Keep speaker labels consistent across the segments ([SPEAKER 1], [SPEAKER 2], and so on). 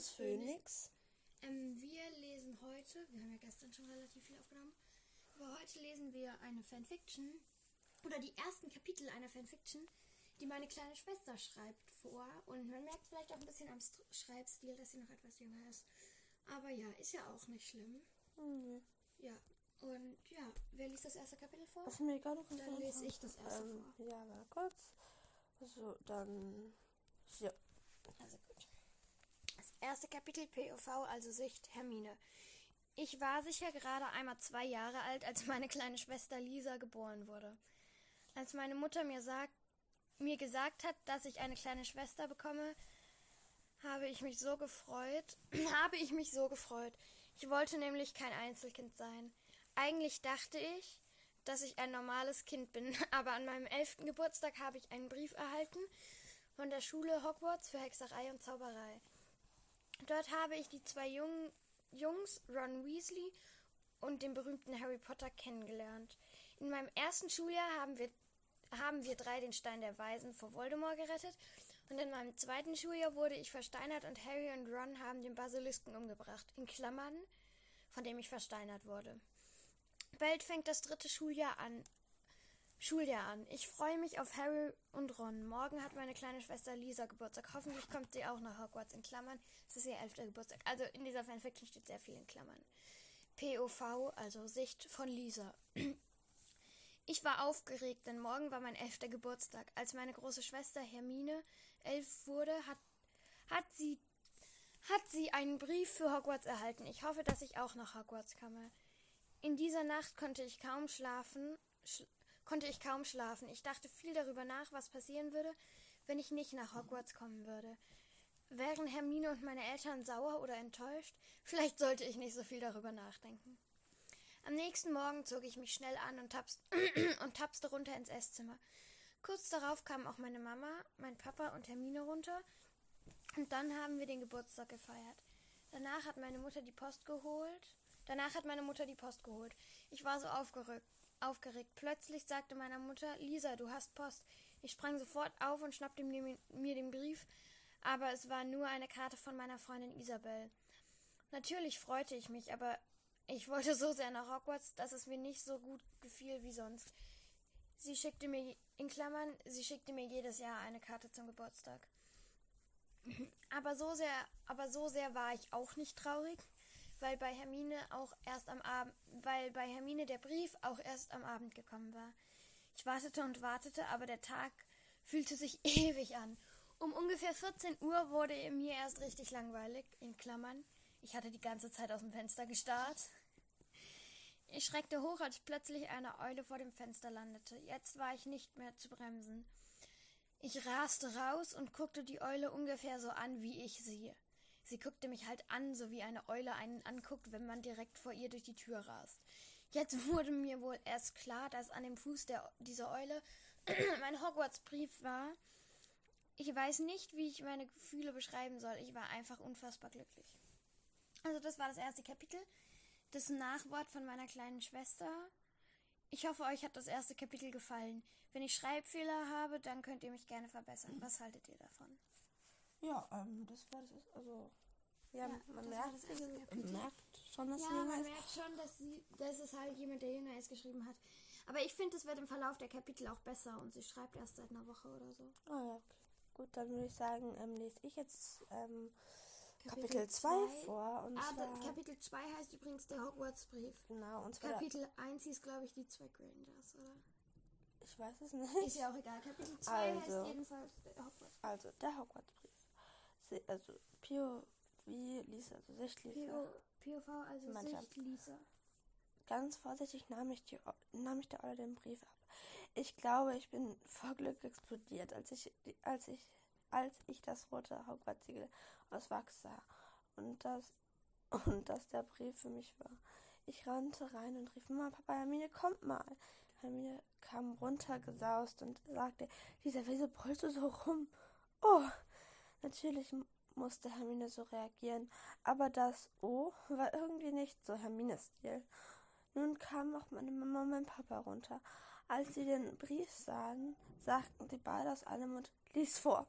[SPEAKER 1] des Phönix.
[SPEAKER 2] Ähm, wir lesen heute, wir haben ja gestern schon relativ viel aufgenommen, aber heute lesen wir eine Fanfiction oder die ersten Kapitel einer Fanfiction, die meine kleine Schwester schreibt vor. Und man merkt vielleicht auch ein bisschen am St- Schreibstil, dass sie noch etwas jünger ist. Aber ja, ist ja auch nicht schlimm.
[SPEAKER 1] Nee.
[SPEAKER 2] Ja, und ja, wer liest das erste Kapitel vor?
[SPEAKER 1] Was mir egal
[SPEAKER 2] Dann lese ich das erste
[SPEAKER 1] ähm,
[SPEAKER 2] vor.
[SPEAKER 1] Ja, mal kurz. So, dann. Ja.
[SPEAKER 2] Also gut. Das erste Kapitel POV, also Sicht Hermine. Ich war sicher gerade einmal zwei Jahre alt, als meine kleine Schwester Lisa geboren wurde. Als meine Mutter mir, sagt, mir gesagt hat, dass ich eine kleine Schwester bekomme, habe ich mich so gefreut. habe ich mich so gefreut. Ich wollte nämlich kein Einzelkind sein. Eigentlich dachte ich, dass ich ein normales Kind bin, aber an meinem elften Geburtstag habe ich einen Brief erhalten von der Schule Hogwarts für Hexerei und Zauberei. Dort habe ich die zwei Jungen, Jungs, Ron Weasley und den berühmten Harry Potter, kennengelernt. In meinem ersten Schuljahr haben wir, haben wir drei den Stein der Weisen vor Voldemort gerettet und in meinem zweiten Schuljahr wurde ich versteinert und Harry und Ron haben den Basilisken umgebracht. In Klammern, von dem ich versteinert wurde. Bald fängt das dritte Schuljahr an. Schuljahr an. Ich freue mich auf Harry und Ron. Morgen hat meine kleine Schwester Lisa Geburtstag. Hoffentlich kommt sie auch nach Hogwarts in Klammern. Es ist ihr elfter Geburtstag. Also in dieser Fanfiction steht sehr viel in Klammern. POV, also Sicht von Lisa. Ich war aufgeregt, denn morgen war mein elfter Geburtstag. Als meine große Schwester Hermine elf wurde, hat, hat sie hat sie einen Brief für Hogwarts erhalten. Ich hoffe, dass ich auch nach Hogwarts komme. In dieser Nacht konnte ich kaum schlafen, sch konnte ich kaum schlafen. Ich dachte viel darüber nach, was passieren würde, wenn ich nicht nach Hogwarts kommen würde. Wären Hermine und meine Eltern sauer oder enttäuscht? Vielleicht sollte ich nicht so viel darüber nachdenken. Am nächsten Morgen zog ich mich schnell an und, taps und tapste runter ins Esszimmer. Kurz darauf kamen auch meine Mama, mein Papa und Hermine runter. Und dann haben wir den Geburtstag gefeiert. Danach hat meine Mutter die Post geholt. Danach hat meine Mutter die Post geholt. Ich war so aufgeregt. Aufgeregt. Plötzlich sagte meine Mutter, Lisa, du hast Post. Ich sprang sofort auf und schnappte mir, den Brief, aber es war nur eine Karte von meiner Freundin Isabel. Natürlich freute ich mich, aber ich wollte so sehr nach Hogwarts, dass es mir nicht so gut gefiel wie sonst. Sie schickte mir, in Klammern, sie schickte mir jedes Jahr eine Karte zum Geburtstag. Aber so sehr, aber so sehr war ich auch nicht traurig, weil bei Hermine auch erst am Abend, weil bei Hermine der Brief auch erst am Abend gekommen war. Ich wartete und wartete, aber der Tag fühlte sich ewig an. Um ungefähr 14 Uhr wurde mir erst richtig langweilig, in Klammern. Ich hatte die ganze Zeit aus dem Fenster gestarrt. Ich schreckte hoch, als plötzlich eine Eule vor dem Fenster landete. Jetzt war ich nicht mehr zu bremsen. Ich raste raus und guckte die Eule ungefähr so an, wie ich sie. Sie guckte mich halt an, so wie eine Eule einen anguckt, wenn man direkt vor ihr durch die Tür rast. Jetzt wurde mir wohl erst klar, dass an dem Fuß der, dieser Eule mein Hogwarts-Brief war. Ich weiß nicht, wie ich meine Gefühle beschreiben soll. Ich war einfach unfassbar glücklich. Also das war das erste Kapitel. Das Nachwort von meiner kleinen Schwester. Ich hoffe, euch hat das erste Kapitel gefallen. Wenn ich Schreibfehler habe, dann könnt ihr mich gerne verbessern. Was haltet ihr davon?
[SPEAKER 1] Ja, ähm, das war das. Also. Ja,
[SPEAKER 2] Ja,
[SPEAKER 1] man merkt,
[SPEAKER 2] das erste Kapitel.
[SPEAKER 1] merkt schon, dass
[SPEAKER 2] Ja,
[SPEAKER 1] sie jünger
[SPEAKER 2] man
[SPEAKER 1] ist.
[SPEAKER 2] merkt schon, dass, sie, dass es halt jemand, der jünger ist, geschrieben hat. Aber ich finde, es wird im Verlauf der Kapitel auch besser und sie schreibt erst seit einer Woche oder so.
[SPEAKER 1] Ah ja, okay. Gut, dann würde ich sagen, ähm, lese ich jetzt ähm,
[SPEAKER 2] Kapitel
[SPEAKER 1] Kapitel 2
[SPEAKER 2] zwei.
[SPEAKER 1] vor. Und
[SPEAKER 2] Ah,
[SPEAKER 1] zwar,
[SPEAKER 2] Kapitel 2 heißt übrigens der Hogwarts-Brief.
[SPEAKER 1] genau, und zwar,
[SPEAKER 2] Kapitel 1 hieß, glaube ich, die zwei Grangers, oder?
[SPEAKER 1] ich weiß es nicht.
[SPEAKER 2] Ist ja auch egal. Kapitel 2
[SPEAKER 1] Also.
[SPEAKER 2] heißt jedenfalls der Hogwarts.
[SPEAKER 1] Also, der Hogwarts-Brief. Also, Pio, wie Lisa, also Sicht Lisa.
[SPEAKER 2] PO, POV, also
[SPEAKER 1] Mannschaft.
[SPEAKER 2] Sicht Lisa.
[SPEAKER 1] Ganz vorsichtig nahm ich, die, nahm ich der Olle den Brief ab. Ich glaube, ich bin vor Glück explodiert, als ich, als ich, als ich das rote Hogwarts-Siegel aus Wachs sah und das, und dass der Brief für mich war. Ich rannte rein und rief, Mama, Papa, Hermine, kommt mal. Hermine kam runtergesaust und sagte, Lisa, wieso brüllst du so rum? Oh, natürlich musste Hermine so reagieren, aber das O war irgendwie nicht so Hermines-Stil. Nun kamen auch meine Mama und mein Papa runter. Als sie den Brief sahen, sagten sie beide aus einem Mund, lies vor.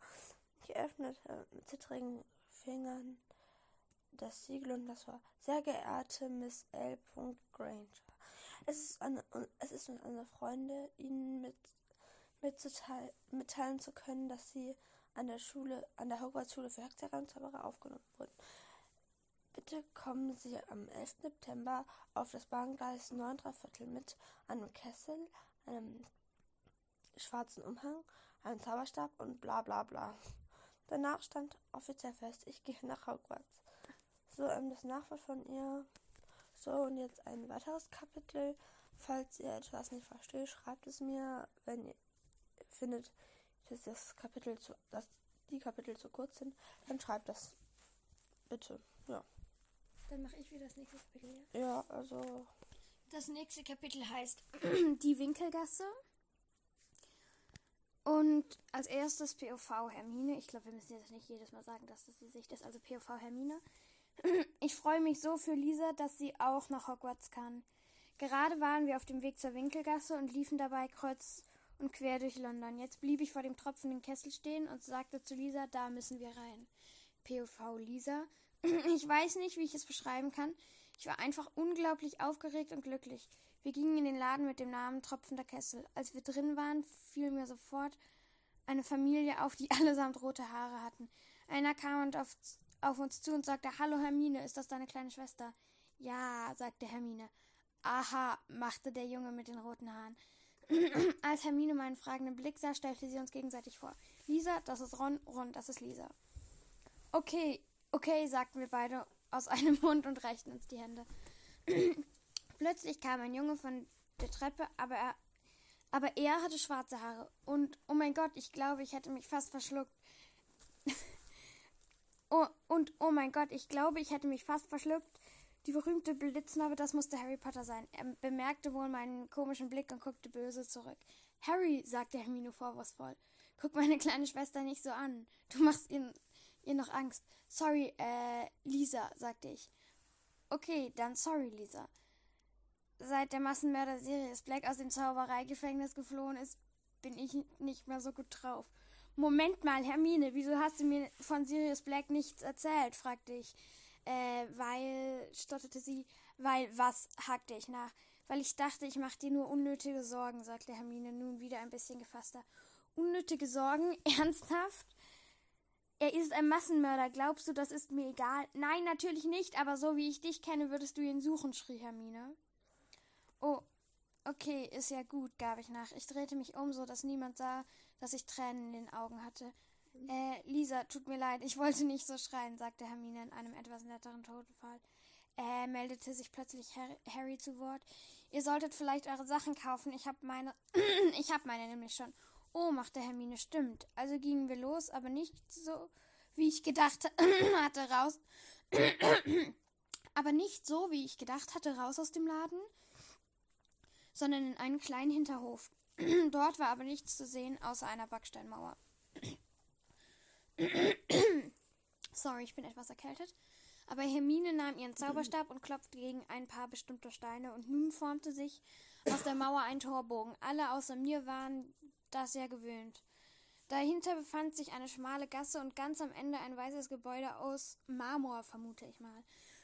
[SPEAKER 1] Ich öffnete mit zittrigen Fingern das Siegel und das war sehr geehrte Miss L. Granger. Es ist, eine, es ist uns eine Freunde, Ihnen mit, mitteilen zu können, dass Sie an der Schule, an der Hogwarts-Schule für Hexerei und Zauberer aufgenommen wurden. Bitte kommen Sie am 11. September auf das Bahngleis 9 Viertel mit einem Kessel, einem schwarzen Umhang, einem Zauberstab und bla bla bla. Danach stand offiziell fest, ich gehe nach Hogwarts. So, ähm, das Nachwort von ihr. So, und jetzt ein weiteres Kapitel. Falls ihr etwas nicht versteht, schreibt es mir. Wenn ihr findet, dass das Kapitel zu, dass die Kapitel zu kurz sind, dann schreibt das bitte. Ja.
[SPEAKER 2] Dann mache ich wieder das nächste Kapitel.
[SPEAKER 1] Ja, ja also.
[SPEAKER 2] Das nächste Kapitel heißt Die Winkelgasse. Und als erstes POV Hermine. Ich glaube, wir müssen jetzt nicht jedes Mal sagen, dass das die Sicht ist. Also POV Hermine. Ich freue mich so für Lisa, dass sie auch nach Hogwarts kann. Gerade waren wir auf dem Weg zur Winkelgasse und liefen dabei kreuz und quer durch London. Jetzt blieb ich vor dem tropfenden Kessel stehen und sagte zu Lisa, da müssen wir rein. POV Lisa. Ich weiß nicht, wie ich es beschreiben kann. Ich war einfach unglaublich aufgeregt und glücklich. Wir gingen in den Laden mit dem Namen Tropfender Kessel. Als wir drin waren, fiel mir sofort eine Familie auf, die allesamt rote Haare hatten. Einer kam und auf, auf uns zu und sagte, Hallo Hermine, ist das deine kleine Schwester? Ja, sagte Hermine. Aha, machte der Junge mit den roten Haaren. Als Hermine meinen fragenden Blick sah, stellte sie uns gegenseitig vor. Lisa, das ist Ron, Ron, das ist Lisa. Okay, okay, sagten wir beide aus einem Mund und reichten uns die Hände. Plötzlich kam ein Junge von der Treppe, aber er, aber er hatte schwarze Haare. Und, oh mein Gott, ich glaube, ich hätte mich fast verschluckt. oh, und, oh mein Gott, ich glaube, ich hätte mich fast verschluckt. Die berühmte Blitznarbe, das musste Harry Potter sein. Er bemerkte wohl meinen komischen Blick und guckte böse zurück. Harry, sagte Hermine vorwurfsvoll, guck meine kleine Schwester nicht so an. Du machst ihr, ihr noch Angst. Sorry, äh, Lisa, sagte ich. Okay, dann sorry, Lisa. Seit der Massenmörder Sirius Black aus dem Zaubereigefängnis geflohen ist, bin ich nicht mehr so gut drauf. Moment mal, Hermine, wieso hast du mir von Sirius Black nichts erzählt? fragte ich. Äh, weil, stotterte sie, weil was, hakte ich nach. Weil ich dachte, ich mache dir nur unnötige Sorgen, sagte Hermine nun wieder ein bisschen gefasster. Unnötige Sorgen? Ernsthaft? Er ist ein Massenmörder. Glaubst du, das ist mir egal? Nein, natürlich nicht, aber so wie ich dich kenne, würdest du ihn suchen, schrie Hermine. Oh, okay, ist ja gut, gab ich nach. Ich drehte mich um, so dass niemand sah, dass ich Tränen in den Augen hatte. Äh, Lisa, tut mir leid, ich wollte nicht so schreien, sagte Hermine in einem etwas netteren Tonfall. Äh, meldete sich plötzlich Harry, zu Wort. Ihr solltet vielleicht eure Sachen kaufen. Ich hab meine. ich hab meine nämlich schon. Oh, machte Hermine, stimmt. Also gingen wir los, aber nicht so, wie ich gedacht hatte, raus. aber nicht so, wie ich gedacht hatte, raus aus dem Laden, sondern in einen kleinen Hinterhof. Dort war aber nichts zu sehen, außer einer Backsteinmauer. Sorry, ich bin etwas erkältet. Aber Hermine nahm ihren Zauberstab und klopfte gegen ein paar bestimmte Steine, und nun formte sich aus der Mauer ein Torbogen. Alle außer mir waren das ja gewöhnt. Dahinter befand sich eine schmale Gasse und ganz am Ende ein weißes Gebäude aus Marmor, vermute ich mal.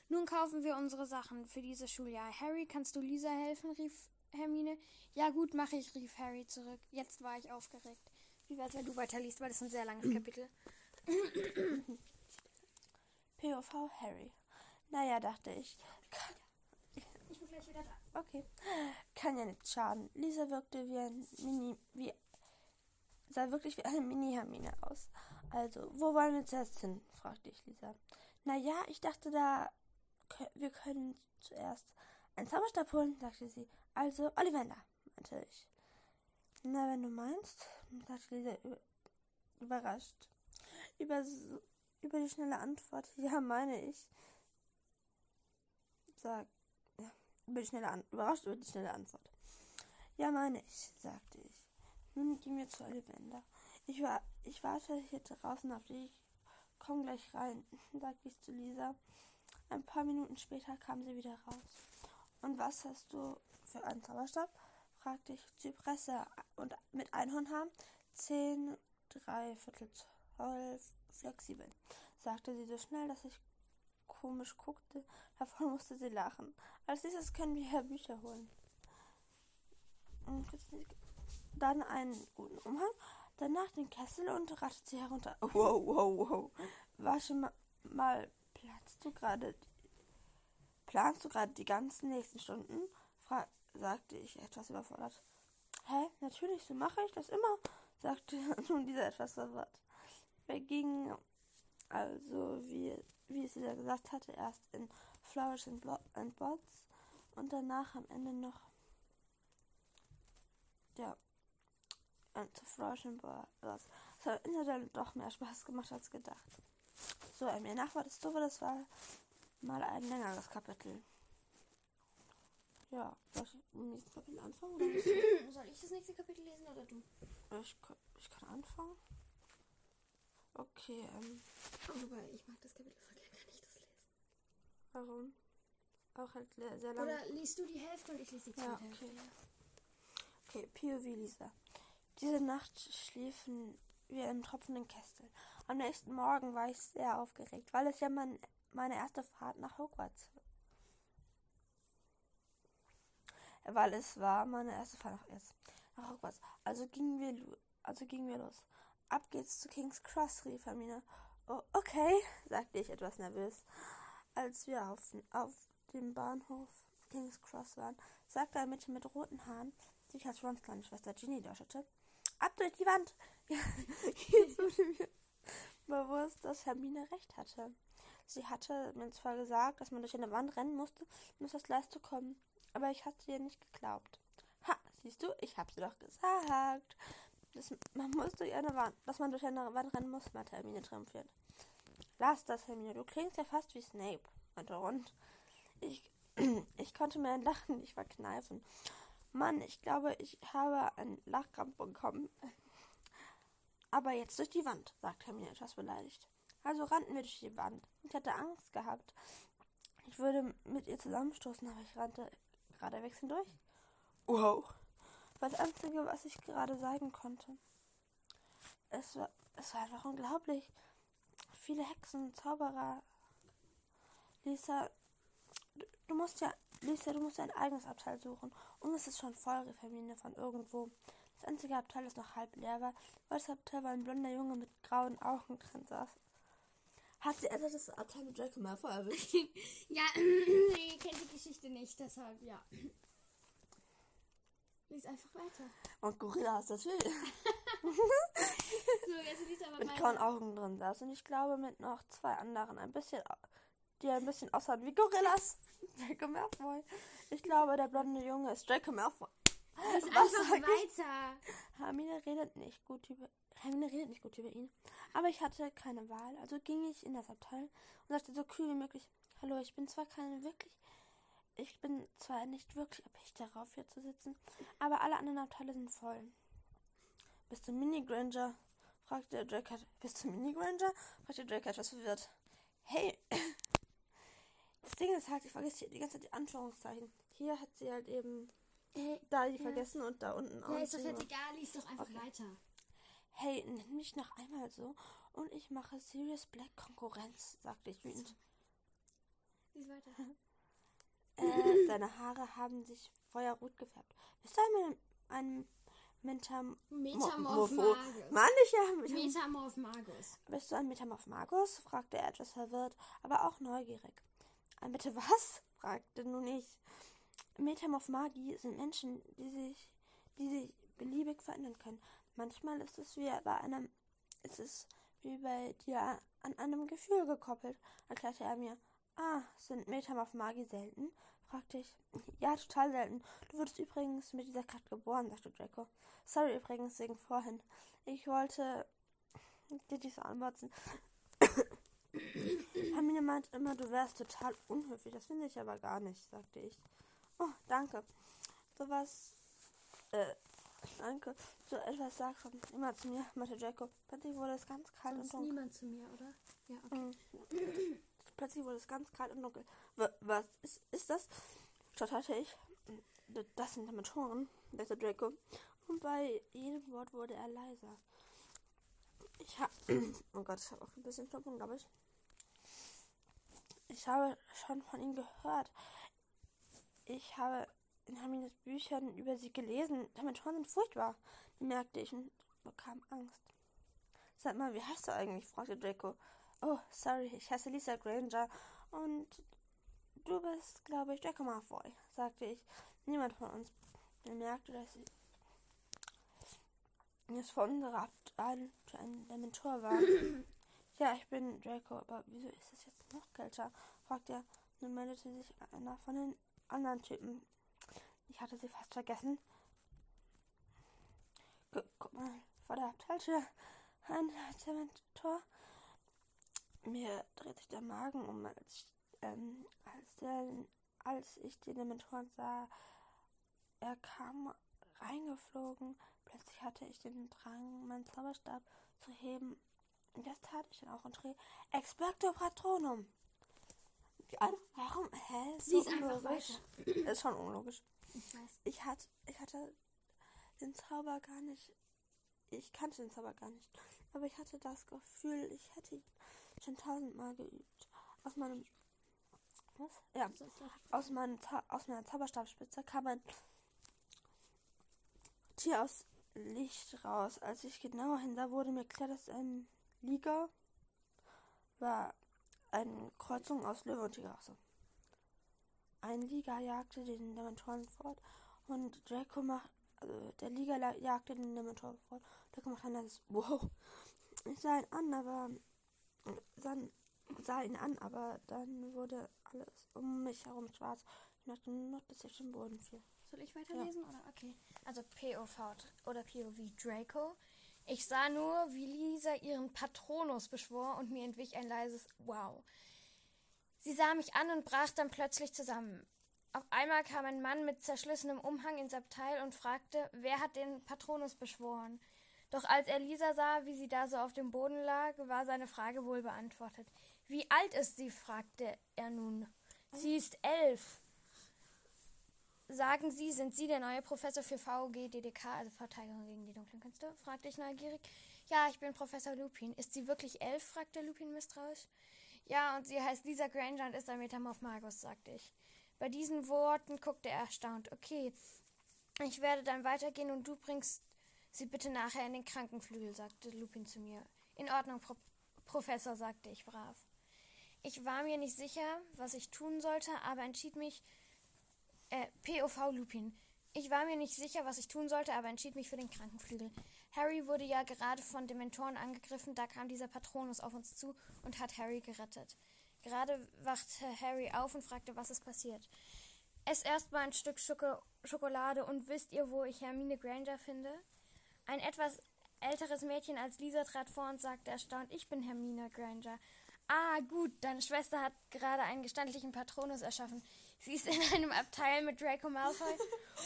[SPEAKER 2] Nun kaufen wir unsere Sachen für dieses Schuljahr. Harry, kannst du Lisa helfen? rief Hermine. Ja, gut, mache ich, rief Harry zurück. Jetzt war ich aufgeregt. Wie wär's, wenn du weiterliest, weil das ist ein sehr langes Kapitel.
[SPEAKER 1] POV Harry. Naja, dachte ich.
[SPEAKER 2] Ich bin gleich wieder
[SPEAKER 1] da. Okay. Kann ja nicht schaden. Lisa wirkte wie ein Mini, wie, sah wirklich wie eine Mini-Hermine aus. Also, wo wollen wir zuerst hin? fragte ich Lisa. Naja, ich dachte da, wir können zuerst einen Zauberstab holen, sagte sie. Also, Ollivander, meinte ich. Na, wenn du meinst, sagte Lisa überrascht. Über, über die schnelle Antwort. Ja, meine ich. Sag, ja, über die schnelle Antwort. Überrascht über die schnelle Antwort. Ja, meine ich, sagte ich. Nun gehen wir zu Ollivander. Ich, war, ich warte hier draußen auf dich. Komm gleich rein, sagte ich zu Lisa. Ein paar Minuten später kam sie wieder raus. Und was hast du für einen Zauberstab? Fragte ich. Zypresse und mit Einhornhaar. Zehn, drei Viertel Zoll flexibel, sagte sie so schnell, dass ich komisch guckte. Davon musste sie lachen. Als nächstes können wir her Bücher holen. Dann einen guten Umhang, danach den Kessel und rattet sie herunter. Wow, wow, wow. War schon mal, mal planst du gerade planst du gerade die ganzen nächsten Stunden? Fra sagte ich etwas überfordert. Hä? Natürlich, so mache ich das immer, sagte nun dieser etwas verwirrt. Wir gingen also, wie, wie es ihr gesagt hatte, erst in Flourish and, and Bots und danach am Ende noch ja, zu Flourish and Bots. Es hat insgesamt doch mehr Spaß gemacht als gedacht. So, mir nachwartest du, das war mal ein längeres Kapitel. Ja, soll ich im nächsten Kapitel anfangen? Oder
[SPEAKER 2] Soll ich das nächste Kapitel lesen oder du?
[SPEAKER 1] ich, kann- ich kann anfangen. Okay, ähm,
[SPEAKER 2] Wobei, ich mag das Kapitel voll gerne, kann ich das lesen?
[SPEAKER 1] warum? Auch halt sehr, sehr lang.
[SPEAKER 2] Oder liest du die Hälfte und ich lese die
[SPEAKER 1] Ja,
[SPEAKER 2] zweite Hälfte?
[SPEAKER 1] okay. Okay, POV Lisa. Diese Nacht schliefen wir im tropfenden Kessel. Am nächsten Morgen war ich sehr aufgeregt, weil es ja mein, meine erste Fahrt nach Hogwarts weil es war meine erste Fahrt nach, ist, nach Hogwarts. Also gingen wir also gingen wir los. Ab geht's zu King's Cross, rief Hermine. Oh, okay, sagte ich etwas nervös. Als wir auf, auf dem Bahnhof King's Cross waren, sagte ein Mädchen mit roten Haaren, die ich als Rons kleine Schwester Ginny deutete, ab durch die Wand. Jetzt wurde mir bewusst, dass Hermine recht hatte. Sie hatte mir zwar gesagt, dass man durch eine Wand rennen musste, um auf das Gleis zu kommen, aber ich hatte ihr nicht geglaubt. Ha, siehst du, ich hab's dir doch gesagt. Das, man muss durch eine Wand, dass man durch eine Wand rennen muss, meinte Hermine triumphierend. Lass das, Hermine, du klingst ja fast wie Snape, meinte Ron. Ich, ich konnte mir ein Lachen nicht verkneifen. Mann, ich glaube, ich habe einen Lachkrampf bekommen. Aber jetzt durch die Wand, sagte Hermine etwas beleidigt. Also rannten wir durch die Wand. Ich hatte Angst gehabt. Ich würde mit ihr zusammenstoßen, aber ich rannte geradewegs hindurch. Wow. War das Einzige, was ich gerade sagen konnte. Es war, es war einfach unglaublich. Viele Hexen, Zauberer. Lisa, du, du musst ja, Lisa, du musst ja ein eigenes Abteil suchen. Und es ist schon voll, rief Hermine von irgendwo. Das einzige Abteil, das noch halb leer war, war das Abteil, wo ein blonder Junge mit grauen Augen drin saß. Hat sie etwa das Abteil mit Draco Malfoy erwischt?
[SPEAKER 2] Ja, ihr kennt die Geschichte nicht, deshalb, ja. Lies einfach weiter.
[SPEAKER 1] Und Gorillas natürlich.
[SPEAKER 2] So, jetzt lies aber
[SPEAKER 1] mit
[SPEAKER 2] weiter.
[SPEAKER 1] grauen Augen drin saß. Und ich glaube mit noch zwei anderen, ein bisschen, die ein bisschen aussahen wie Gorillas. Draco Malfoy. Ich glaube, der blonde Junge ist Draco Malfoy.
[SPEAKER 2] Lies
[SPEAKER 1] Was
[SPEAKER 2] einfach
[SPEAKER 1] ich?
[SPEAKER 2] weiter.
[SPEAKER 1] Hermine redet nicht gut über Hermine redet nicht gut über ihn. Aber ich hatte keine Wahl, also ging ich in das Abteil und sagte so kühl wie möglich, Hallo, ich bin zwar keine wirklich ich bin zwar nicht wirklich erpicht darauf, hier zu sitzen, aber alle anderen Abteile sind voll. Bist du Mini Granger? fragte Draco. Bist du Mini Granger? fragte Draco etwas verwirrt. Hey! Das Ding ist halt, ich vergesse hier die ganze Zeit die Anführungszeichen. Hier hat sie halt eben
[SPEAKER 2] Äh,
[SPEAKER 1] da die
[SPEAKER 2] Ja.
[SPEAKER 1] vergessen und da unten
[SPEAKER 2] ja, ist doch jetzt egal, lies doch einfach
[SPEAKER 1] Okay.
[SPEAKER 2] weiter.
[SPEAKER 1] Hey, nenn mich noch einmal so und ich mache Sirius Black Konkurrenz, sagte ich wütend.
[SPEAKER 2] Lies weiter.
[SPEAKER 1] Äh, seine Haare haben sich feuerrot gefärbt. Bist du ein, ein Metam...
[SPEAKER 2] Metamorph
[SPEAKER 1] Mo-
[SPEAKER 2] Magus.
[SPEAKER 1] Mann, ich ja. Metam
[SPEAKER 2] Metamorph Magus.
[SPEAKER 1] Bist du ein Metamorph Magus? fragte er etwas verwirrt, aber auch neugierig. Ein bitte was? fragte nun ich. Metamorph Magi sind Menschen, die sich, die sich beliebig verändern können. Manchmal ist es wie bei einem, ist es wie bei dir an einem Gefühl gekoppelt, erklärte er mir. Ah, sind Metamorph Magi selten? fragte ich. Ja, total selten. Du wurdest übrigens mit dieser Kraft geboren, sagte Draco. Sorry übrigens wegen vorhin. Ich wollte dir dies anmotzen. Hermine meint immer, du wärst total unhöflich. Das finde ich aber gar nicht, sagte ich. Oh, danke. Sowas, äh, danke. So etwas sagt schon immer zu mir, meinte Draco. Plötzlich wurde es ganz kalt
[SPEAKER 2] Sonst
[SPEAKER 1] und dunkel.
[SPEAKER 2] niemand zu mir, oder? Ja, okay.
[SPEAKER 1] Mhm. Plötzlich wurde es ganz kalt und dunkel. Was ist, ist das? stotterte ich. D- Das sind Dementoren, sagte Draco. Und bei jedem Wort wurde er leiser. Ich hab. Oh Gott, ich habe auch ein bisschen Schnupfen, glaube ich. Ich ich habe schon von ihnen gehört. Ich habe in Hermines Büchern über sie gelesen. Dementoren sind furchtbar, merkte ich und bekam Angst. Sag mal, wie heißt du eigentlich? fragte Draco. Oh, sorry, ich heiße Lisa Granger und du bist, glaube ich, Draco Malfoy, sagte ich. Niemand von uns bemerkte, dass sie es von unserer Abteilung für ein Dementor war. ja, ich bin Draco, aber wieso ist es jetzt noch kälter? fragte er. Nun meldete sich einer von den anderen Typen. Ich hatte sie fast vergessen. Guck mal, vor der Abteiltür ein Dementor. Mir dreht sich der Magen um, als ich, ähm, als, der, als ich die Dementoren sah. Er kam reingeflogen. Plötzlich hatte ich den Drang, meinen Zauberstab zu heben. Und das tat ich dann auch und dreh Expecto Patronum. Warum? Hä? So
[SPEAKER 2] Lies einfach
[SPEAKER 1] unlogisch. Ist schon unlogisch.
[SPEAKER 2] Ich
[SPEAKER 1] hatte, ich hatte den Zauber gar nicht. Ich kannte den Zauber gar nicht. Aber ich hatte das Gefühl, ich hätte ihn schon tausendmal geübt. Aus meinem. Was? Ja. Aus, meinem aus meiner Zauberstabspitze kam ein Tier aus Licht raus. Als ich genauer hinsah, wurde mir klar, dass ein Liga war. Eine Kreuzung aus Löwe und Tiger. Ein Liga jagte den Dementoren fort und Draco macht, also der Liga jagte den Dementor fort. Draco macht ein leises Wow. Ich sah ihn an, aber dann sah ihn an, aber dann wurde alles um mich herum schwarz. Ich merkte nur dass ich den Boden fiel.
[SPEAKER 2] Soll ich weiterlesen oder? Okay. Also POV oder POV Draco. Ich sah nur, wie Lisa ihren Patronus beschwor und mir entwich ein leises Wow. Sie sah mich an und brach dann plötzlich zusammen. Auf einmal kam ein Mann mit zerschlissenem Umhang ins Abteil und fragte, wer hat den Patronus beschworen. Doch als er Lisa sah, wie sie da so auf dem Boden lag, war seine Frage wohl beantwortet. Wie alt ist sie? fragte er nun. Sie ist elf. Sagen Sie, sind Sie der neue Professor für VGDDK, also Verteidigung gegen die dunklen Künste? fragte ich neugierig. Ja, ich bin Professor Lupin. Ist sie wirklich elf? fragte Lupin misstrauisch. Ja, und sie heißt Lisa Granger und ist ein Metamorph Magus, sagte ich. Bei diesen Worten guckte er erstaunt. Okay, ich werde dann weitergehen und du bringst sie bitte nachher in den Krankenflügel, sagte Lupin zu mir. In Ordnung, Pro Professor, sagte ich brav. Ich war mir nicht sicher, was ich tun sollte, aber entschied mich, äh, POV Lupin. Ich war mir nicht sicher, was ich tun sollte, aber entschied mich für den Krankenflügel. Harry wurde ja gerade von Dementoren angegriffen, da kam dieser Patronus auf uns zu und hat Harry gerettet. Gerade wachte Harry auf und fragte, was ist passiert. Ess erst mal ein Stück Schoko Schokolade und wisst ihr, wo ich Hermine Granger finde? Ein etwas älteres Mädchen als Lisa trat vor und sagte erstaunt, ich bin Hermine Granger. Ah, gut, deine Schwester hat gerade einen gestandlichen Patronus erschaffen. Sie ist in einem Abteil mit Draco Malfoy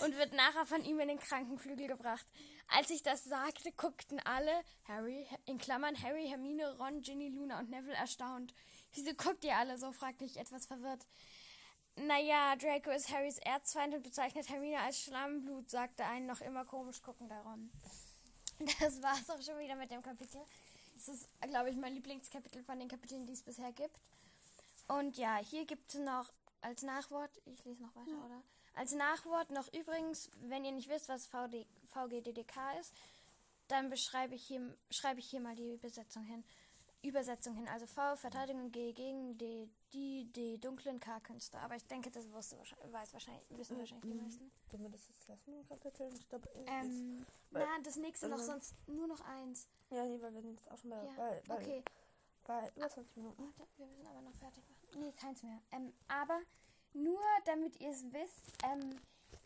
[SPEAKER 2] und wird nachher von ihm in den Krankenflügel gebracht. Als ich das sagte, guckten alle, Harry, in Klammern Harry, Hermine, Ron, Ginny, Luna und Neville erstaunt. Wieso guckt ihr alle so? fragte ich etwas verwirrt. Naja, Draco ist Harrys Erzfeind und bezeichnet Hermine als Schlammblut, sagte ein noch immer komisch guckender Ron. Das war's auch schon wieder mit dem Kapitel. Das ist, glaube ich, mein Lieblingskapitel von den Kapiteln, die es bisher gibt. Und ja, hier gibt es noch als Nachwort, ich lese noch weiter, oder? Als Nachwort noch übrigens, wenn ihr nicht wisst, was VD, VGDDK ist, dann beschreibe ich hier, schreibe ich hier mal die Übersetzung hin. Übersetzung hin. Also V, Verteidigung G gegen D, die, die dunklen K-Künste. Aber ich denke, das wusste wahrscheinlich, weiß wahrscheinlich, wissen wahrscheinlich die meisten.
[SPEAKER 1] Wollen wir das jetzt lassen im Kapitel? Ich glaube,
[SPEAKER 2] Ähm, na, das nächste noch,
[SPEAKER 1] also-
[SPEAKER 2] sonst nur noch eins.
[SPEAKER 1] ja, nee, weil wir sind jetzt auch schon bei,
[SPEAKER 2] Ja,
[SPEAKER 1] bei, bei,
[SPEAKER 2] okay.
[SPEAKER 1] bei über 20 Minuten.
[SPEAKER 2] Warte, wir müssen aber noch fertig machen. Nee, keins mehr. Ähm, aber nur damit ihr es wisst, ähm,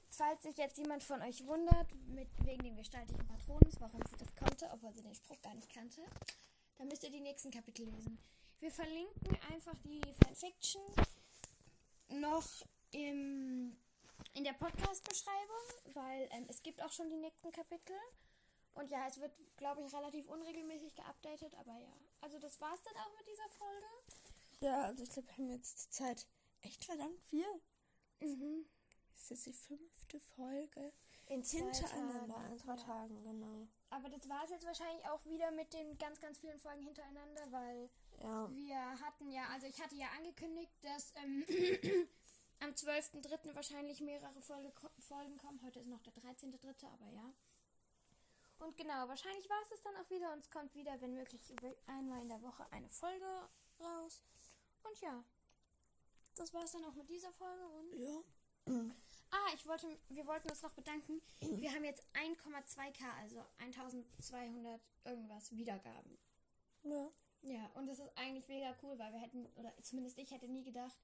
[SPEAKER 2] falls sich jetzt jemand von euch wundert, mit, wegen dem gestaltigen Patronus, warum sie das konnte, obwohl sie den Spruch gar nicht kannte, dann müsst ihr die nächsten Kapitel lesen. Wir verlinken einfach die Fanfiction noch im, in der Podcast-Beschreibung, weil ähm, es gibt auch schon die nächsten Kapitel. Und ja, es wird, glaube ich, relativ unregelmäßig geupdatet, aber ja. Also das war's dann auch mit dieser Folge.
[SPEAKER 1] Ja, also ich glaube, wir haben jetzt zur Zeit echt verdammt viel.
[SPEAKER 2] Mhm.
[SPEAKER 1] Das ist jetzt die fünfte Folge.
[SPEAKER 2] In zwei
[SPEAKER 1] hintereinander,
[SPEAKER 2] Tagen,
[SPEAKER 1] in zwei
[SPEAKER 2] ja.
[SPEAKER 1] Tagen, genau.
[SPEAKER 2] Aber das war es jetzt wahrscheinlich auch wieder mit den ganz, ganz vielen Folgen hintereinander, weil
[SPEAKER 1] Ja,
[SPEAKER 2] wir hatten ja, also ich hatte ja angekündigt, dass ähm, am 12.03. wahrscheinlich mehrere Folge, Folgen kommen. Heute ist noch der 13.03., aber ja. Und genau, wahrscheinlich war es das dann auch wieder und es kommt wieder, wenn möglich, einmal in der Woche eine Folge raus. Und ja, das war es dann auch mit dieser Folge und
[SPEAKER 1] ja.
[SPEAKER 2] Ah, ich wollte, wir wollten uns noch bedanken. Wir haben jetzt 1,2k, also 1200 irgendwas Wiedergaben.
[SPEAKER 1] Ja.
[SPEAKER 2] Ja, und das ist eigentlich mega cool, weil wir hätten, oder zumindest ich hätte nie gedacht,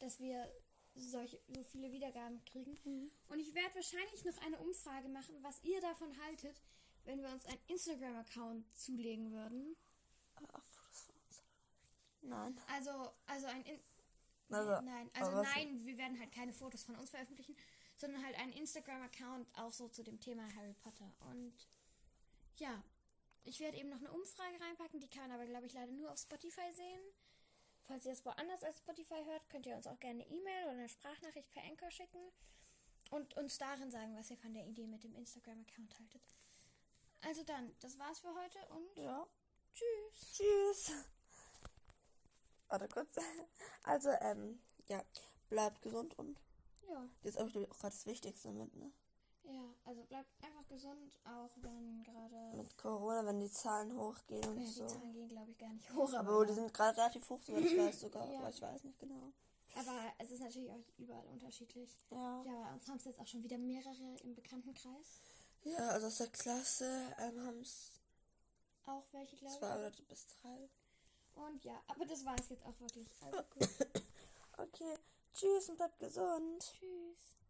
[SPEAKER 2] dass wir solche, so viele Wiedergaben kriegen. Und ich werde wahrscheinlich noch eine Umfrage machen, was ihr davon haltet, wenn wir uns einen Instagram-Account zulegen würden.
[SPEAKER 1] Ah, Fotos von uns. Nein.
[SPEAKER 2] Also, also ein, In
[SPEAKER 1] Also,
[SPEAKER 2] nein, also nein, wir werden halt keine Fotos von uns veröffentlichen, sondern halt einen Instagram-Account auch so zu dem Thema Harry Potter. Und ja, ich werde eben noch eine Umfrage reinpacken, die kann man aber, glaube ich, leider nur auf Spotify sehen. Falls ihr es woanders als Spotify hört, könnt ihr uns auch gerne eine E-Mail oder eine Sprachnachricht per Anchor schicken und uns darin sagen, was ihr von der Idee mit dem Instagram-Account haltet. Also dann, das war's für heute und
[SPEAKER 1] Ja.
[SPEAKER 2] tschüss.
[SPEAKER 1] Tschüss. Warte kurz. Also, ähm, ja, bleibt gesund und
[SPEAKER 2] Ja.
[SPEAKER 1] das ist auch, auch gerade das Wichtigste mit, ne?
[SPEAKER 2] Ja, also bleibt einfach gesund, auch wenn gerade.
[SPEAKER 1] Mit Corona, wenn die Zahlen hochgehen und
[SPEAKER 2] Ja, die
[SPEAKER 1] so.
[SPEAKER 2] Zahlen gehen, glaube ich, gar nicht hoch. Aber,
[SPEAKER 1] Aber die sind gerade relativ hoch, ich weiß sogar.
[SPEAKER 2] Ja.
[SPEAKER 1] Aber ich weiß nicht genau.
[SPEAKER 2] aber es ist natürlich auch überall unterschiedlich.
[SPEAKER 1] Ja.
[SPEAKER 2] Ja, bei uns haben es jetzt auch schon wieder mehrere im Bekanntenkreis.
[SPEAKER 1] Ja, also aus der Klasse ähm, haben es
[SPEAKER 2] Auch welche, glaube
[SPEAKER 1] zwei
[SPEAKER 2] ich.
[SPEAKER 1] oder bis drei.
[SPEAKER 2] Und ja, aber das war es jetzt auch wirklich. Also gut.
[SPEAKER 1] Okay, tschüss und bleibt gesund.
[SPEAKER 2] Tschüss.